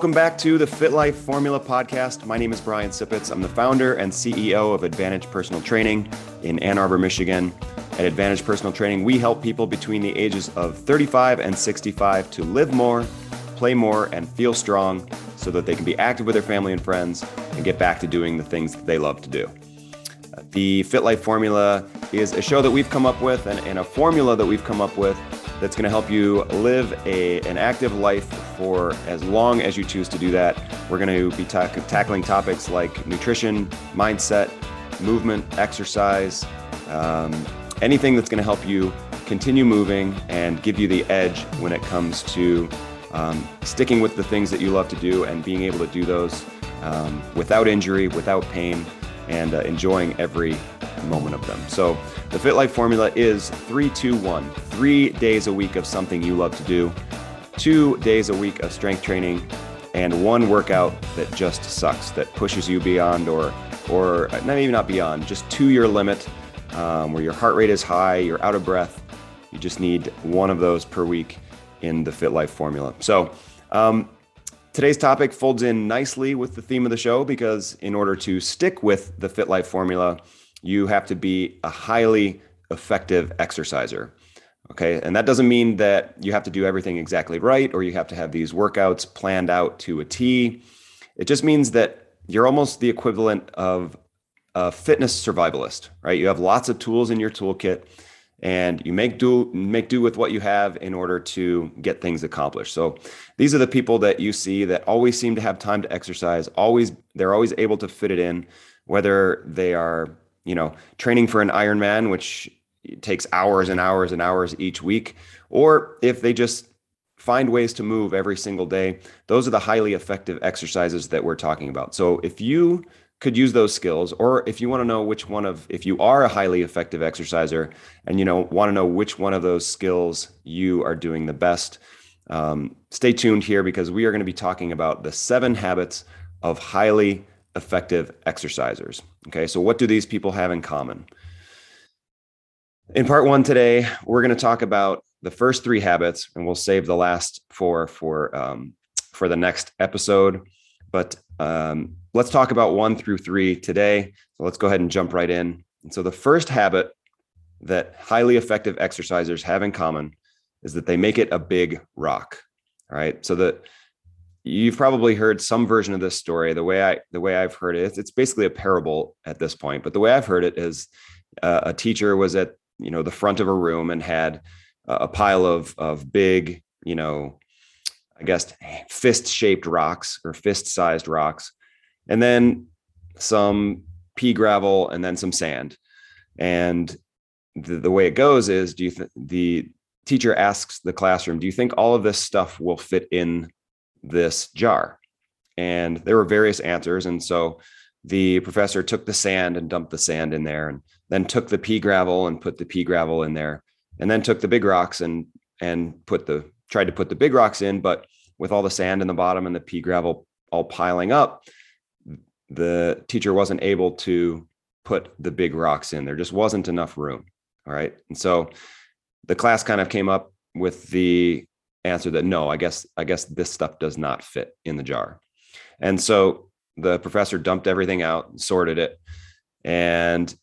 welcome back to the Fit Life Formula podcast. My name is Brian Sipitz. I'm the founder and CEO of Advantage Personal Training in Ann Arbor, Michigan. At Advantage Personal Training, we help people between the ages of 35 and 65 to live more, play more, and feel strong so that they can be active with their family and friends and get back to doing the things that they love to do. The Fit Life Formula is a show that we've come up with and, and a formula that we've come up with that's going to help you live a, an active life for as long as you choose to do that. We're going to be ta- tackling topics like nutrition, mindset, movement, exercise, um, anything that's going to help you continue moving and give you the edge when it comes to um, sticking with the things that you love to do and being able to do those um, without injury, without pain, and uh, enjoying every moment of them. So, the Fit Life formula is three, two, one. Three days a week of something you love to do, two days a week of strength training, and one workout that just sucks, that pushes you beyond or or not even not beyond, just to your limit, um, where your heart rate is high, you're out of breath. You just need one of those per week in the Fit Life formula. So. Um, Today's topic folds in nicely with the theme of the show because, in order to stick with the Fit Life formula, you have to be a highly effective exerciser. Okay. And that doesn't mean that you have to do everything exactly right or you have to have these workouts planned out to a T. It just means that you're almost the equivalent of a fitness survivalist, right? You have lots of tools in your toolkit and you make do make do with what you have in order to get things accomplished. So these are the people that you see that always seem to have time to exercise, always they're always able to fit it in whether they are you know, training for an Ironman, which takes hours and hours and hours each week, or if they just find ways to move every single day, those are the highly effective exercises that we're talking about. So if you could use those skills or if you want to know which one of if you are a highly effective exerciser and you know want to know which one of those skills you are doing the best um, stay tuned here because we are going to be talking about the seven habits of highly effective exercisers. Okay, so what do these people have in common? In part one today, we're going to talk about the first three habits, and we'll save the last four for um, for the next episode. But um, let's talk about one through three today. So let's go ahead and jump right in. And so the first habit that highly effective exercisers have in common is that they make it a big rock. All right. So that you've probably heard some version of this story the way i the way i've heard it it's basically a parable at this point but the way i've heard it is uh, a teacher was at you know the front of a room and had a pile of of big you know i guess fist shaped rocks or fist sized rocks and then some pea gravel and then some sand and the, the way it goes is do you th- the teacher asks the classroom do you think all of this stuff will fit in this jar? And there were various answers. And so the professor took the sand and dumped the sand in there and then took the pea gravel and put the pea gravel in there and then took the big rocks and and put the tried to put the big rocks in but with all the sand in the bottom and the pea gravel all piling up the teacher wasn't able to put the big rocks in there just wasn't enough room all right and so the class kind of came up with the answer that no, I guess I guess this stuff does not fit in the jar. And so the professor dumped everything out, sorted it, and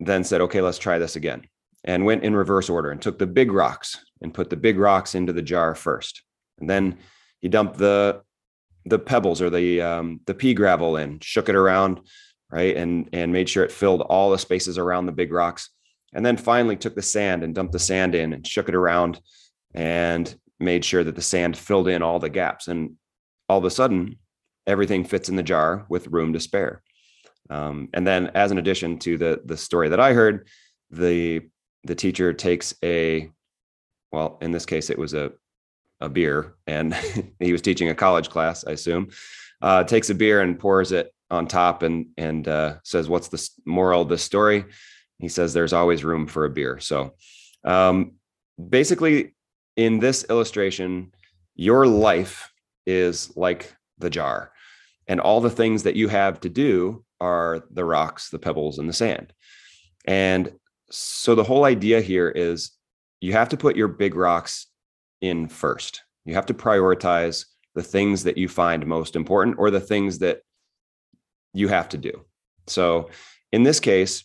then said, "Okay, let's try this again." And went in reverse order and took the big rocks and put the big rocks into the jar first. And then he dumped the the pebbles or the um, the pea gravel in, shook it around, right, and and made sure it filled all the spaces around the big rocks. And then finally took the sand and dumped the sand in and shook it around and made sure that the sand filled in all the gaps. And all of a sudden, everything fits in the jar with room to spare. Um, and then, as an addition to the the story that I heard, the the teacher takes a well, in this case, it was a a beer, and he was teaching a college class, I assume. Uh, takes a beer and pours it on top, and and uh, says, "What's the moral of this story?" He says, "There's always room for a beer." So, um, basically, in this illustration, your life is like the jar, and all the things that you have to do are the rocks, the pebbles, and the sand. And so the whole idea here is you have to put your big rocks in first. You have to prioritize the things that you find most important or the things that you have to do. So in this case,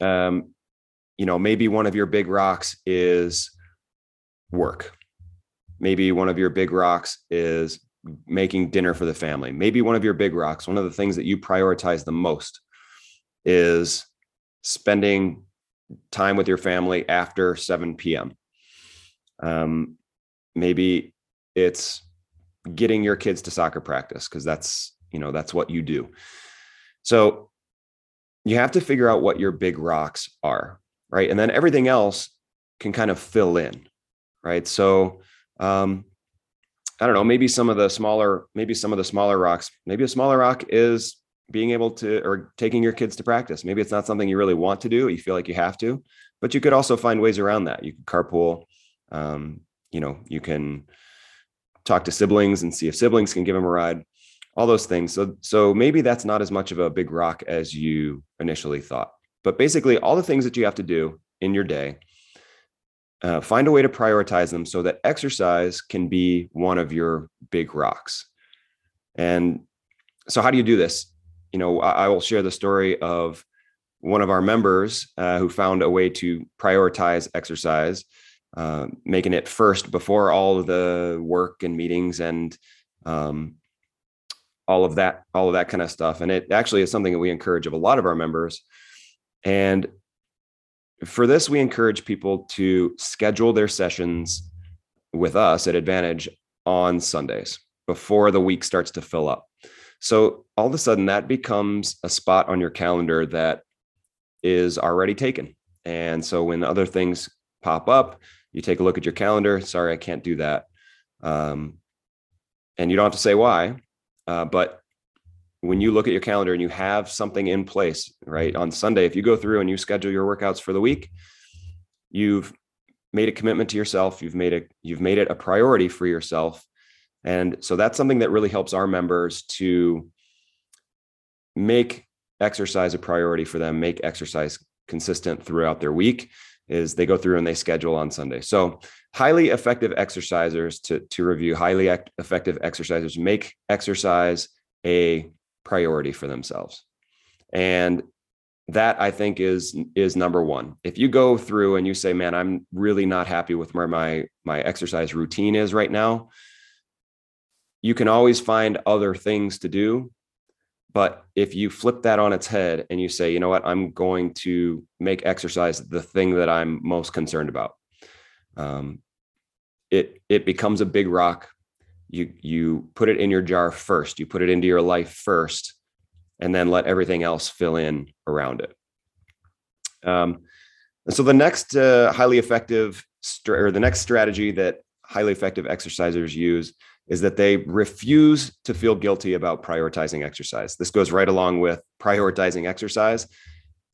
um, you know, maybe one of your big rocks is work. Maybe one of your big rocks is making dinner for the family. Maybe one of your big rocks, one of the things that you prioritize the most is spending time with your family after 7 p.m. Um, maybe it's getting your kids to soccer practice because that's you know that's what you do. So you have to figure out what your big rocks are right? And then everything else can kind of fill in right? So um i don't know maybe some of the smaller maybe some of the smaller rocks maybe a smaller rock is being able to or taking your kids to practice. Maybe it's not something you really want to do you feel like you have to but you could also find ways around that. You could carpool um, you know you can talk to siblings and see if siblings can give them a ride all those things. So so maybe that's not as much of a big rock as you initially thought. But basically all the things that you have to do in your day uh, find a way to prioritize them so that exercise can be one of your big rocks. And so how do you do this? You know i, I will share the story of one of our members uh, who found a way to prioritize exercise uh, making it first before all of the work and meetings and um, all of that, all of that kind of stuff. And it actually is something that we encourage of a lot of our members. And for this, we encourage people to schedule their sessions with us at Advantage on Sundays before the week starts to fill up. So all of a sudden, that becomes a spot on your calendar that is already taken. And so when other things pop up, you take a look at your calendar. Sorry, I can't do that. Um, and you don't have to say why, uh, but when you look at your calendar and you have something in place, right on Sunday, if you go through and you schedule your workouts for the week, you've made a commitment to yourself. You've made it. You've made it a priority for yourself, and so that's something that really helps our members to make exercise a priority for them. Make exercise consistent throughout their week is they go through and they schedule on Sunday. So highly effective exercisers to, to review highly effective exercisers make exercise a priority for themselves. And that I think is is number one. If you go through and you say, man, I'm really not happy with where my my exercise routine is right now, you can always find other things to do but if you flip that on its head and you say, you know what, I'm going to make exercise the thing that I'm most concerned about, um, it it becomes a big rock. You you put it in your jar first. You put it into your life first, and then let everything else fill in around it. Um, and so the next uh, highly effective or the next strategy that highly effective exercisers use is that they refuse to feel guilty about prioritizing exercise. This goes right along with prioritizing exercise.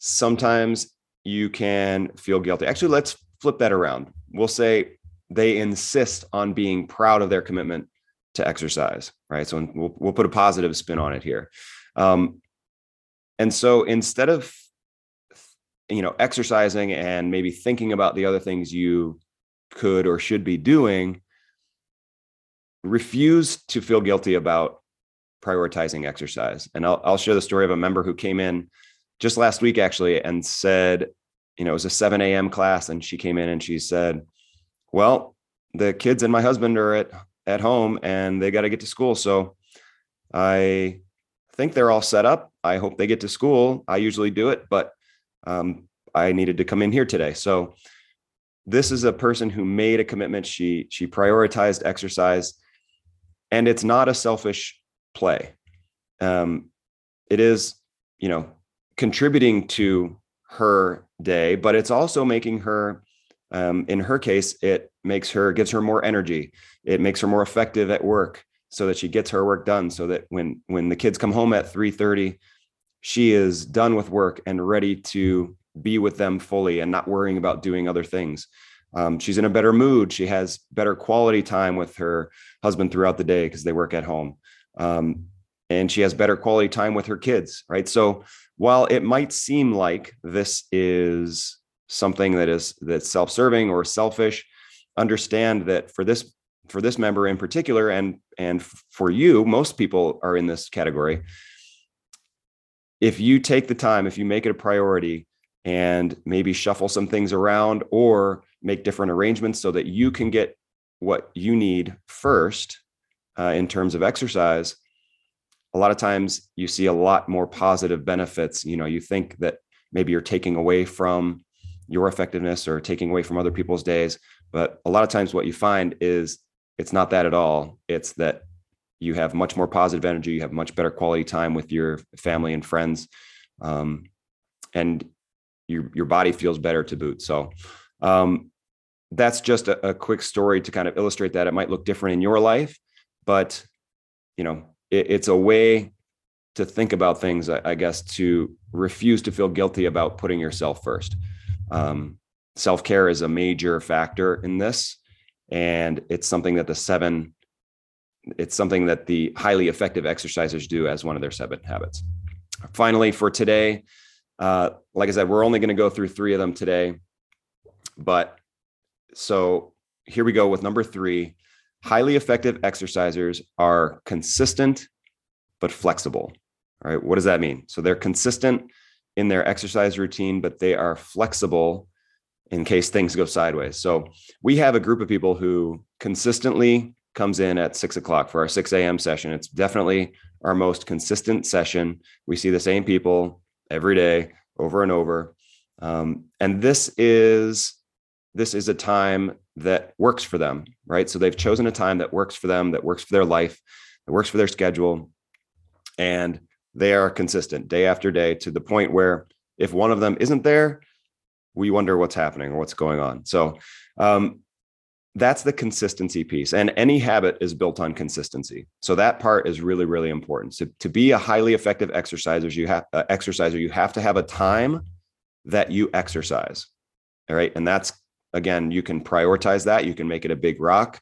Sometimes you can feel guilty. Actually, let's flip that around. We'll say they insist on being proud of their commitment to exercise, right? So we'll, we'll put a positive spin on it here. Um, and so instead of you know exercising and maybe thinking about the other things you could or should be doing refuse to feel guilty about prioritizing exercise. And I'll, I'll share the story of a member who came in just last week actually and said, you know, it was a 7 a.m. class. And she came in and she said, well, the kids and my husband are at, at home and they got to get to school. So I think they're all set up. I hope they get to school. I usually do it, but um, I needed to come in here today. So this is a person who made a commitment. She she prioritized exercise and it's not a selfish play. Um, it is, you know, contributing to her day, but it's also making her, um, in her case, it makes her gives her more energy. It makes her more effective at work, so that she gets her work done. So that when when the kids come home at three thirty, she is done with work and ready to be with them fully and not worrying about doing other things. Um, she's in a better mood. She has better quality time with her husband throughout the day because they work at home. Um, and she has better quality time with her kids, right? So while it might seem like this is something that is that's self-serving or selfish, understand that for this for this member in particular, and and for you, most people are in this category. If you take the time, if you make it a priority, and maybe shuffle some things around or make different arrangements so that you can get what you need first uh, in terms of exercise. A lot of times you see a lot more positive benefits. You know you think that maybe you're taking away from your effectiveness or taking away from other people's days but a lot of times what you find is it's not that at all. It's that you have much more positive energy you have much better quality time with your family and friends um, and your your body feels better to boot. So um, that's just a, a quick story to kind of illustrate that. It might look different in your life but you know it, it's a way to think about things I, I, guess to refuse to feel guilty about putting yourself first. Um, self-care is a major factor in this and it's something that the seven it's something that the highly effective exercisers do as one of their seven habits. Finally for today uh, like i said we're only going to go through three of them today but so here we go with number three highly effective exercisers are consistent but flexible. All right, what does that mean? So they're consistent in their exercise routine, but they are flexible in case things go sideways. So we have a group of people who consistently comes in at six o'clock for our 6 a.m. session. It's definitely our most consistent session. We see the same people every day over and over. Um, and this is this is a time that works for them, right? So they've chosen a time that works for them, that works for their life, that works for their schedule. And they are consistent day after day to the point where if one of them isn't there, we wonder what's happening or what's going on. So um, that's the consistency piece. And any habit is built on consistency. So that part is really, really important. So to be a highly effective exerciser, you have uh, exerciser, you have to have a time that you exercise. All right. And that's again, you can prioritize that. You can make it a big rock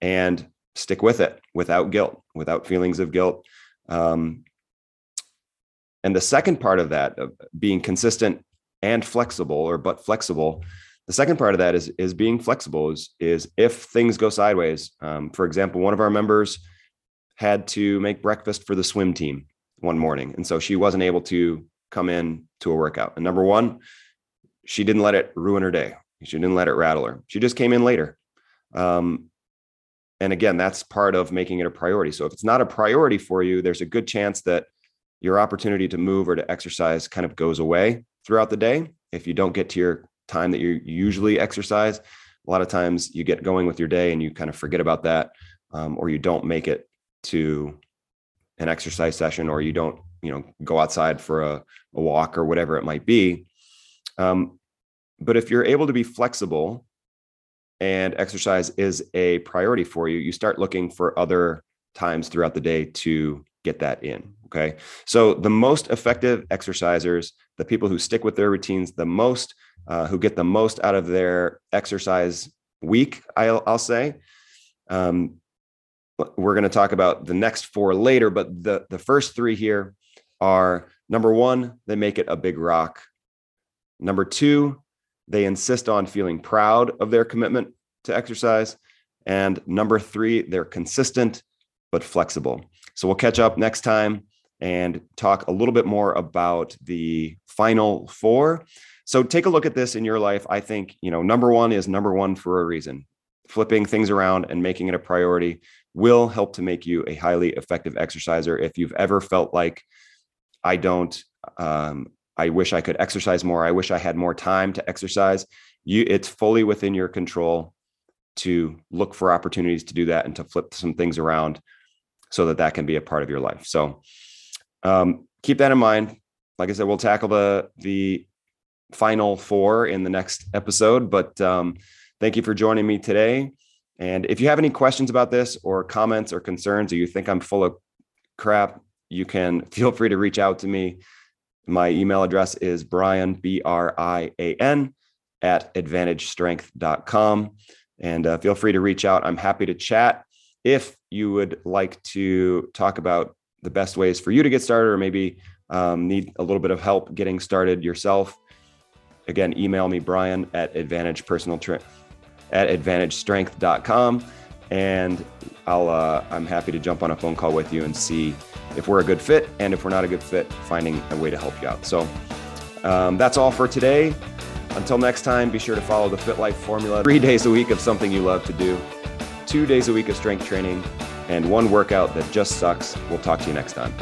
and stick with it without guilt, without feelings of guilt. Um, and the second part of that, of being consistent and flexible, or but flexible, the second part of that is is being flexible. Is is if things go sideways. Um, for example, one of our members had to make breakfast for the swim team one morning, and so she wasn't able to come in to a workout. And number one, she didn't let it ruin her day. She didn't let it rattle her. She just came in later. Um, and again, that's part of making it a priority. So if it's not a priority for you, there's a good chance that your opportunity to move or to exercise kind of goes away throughout the day. If you don't get to your time that you usually exercise, a lot of times you get going with your day and you kind of forget about that, um, or you don't make it to an exercise session, or you don't, you know, go outside for a, a walk or whatever it might be. Um, but if you're able to be flexible and exercise is a priority for you, you start looking for other times throughout the day to get that in. Okay. So the most effective exercisers, the people who stick with their routines the most, uh, who get the most out of their exercise week, I'll, I'll say. Um, we're going to talk about the next four later, but the, the first three here are number one, they make it a big rock. Number two, they insist on feeling proud of their commitment to exercise. And number three, they're consistent but flexible. So we'll catch up next time and talk a little bit more about the final four. So take a look at this in your life. I think, you know, number one is number one for a reason. Flipping things around and making it a priority will help to make you a highly effective exerciser. If you've ever felt like I don't, um, I wish I could exercise more. I wish I had more time to exercise. You, it's fully within your control to look for opportunities to do that and to flip some things around so that that can be a part of your life. So um, keep that in mind. Like I said, we'll tackle the the final four in the next episode. But um, thank you for joining me today. And if you have any questions about this or comments or concerns, or you think I'm full of crap, you can feel free to reach out to me. My email address is Brian, B R I A N, at advantagestrength.com. And uh, feel free to reach out. I'm happy to chat. If you would like to talk about the best ways for you to get started, or maybe um, need a little bit of help getting started yourself, again, email me, Brian at advantage personal tra- at advantagestrength.com. and I'll uh, I'm happy to jump on a phone call with you and see if we're a good fit, and if we're not a good fit, finding a way to help you out. So um, that's all for today. Until next time, be sure to follow the Fit Life formula: three days a week of something you love to do, two days a week of strength training, and one workout that just sucks. We'll talk to you next time.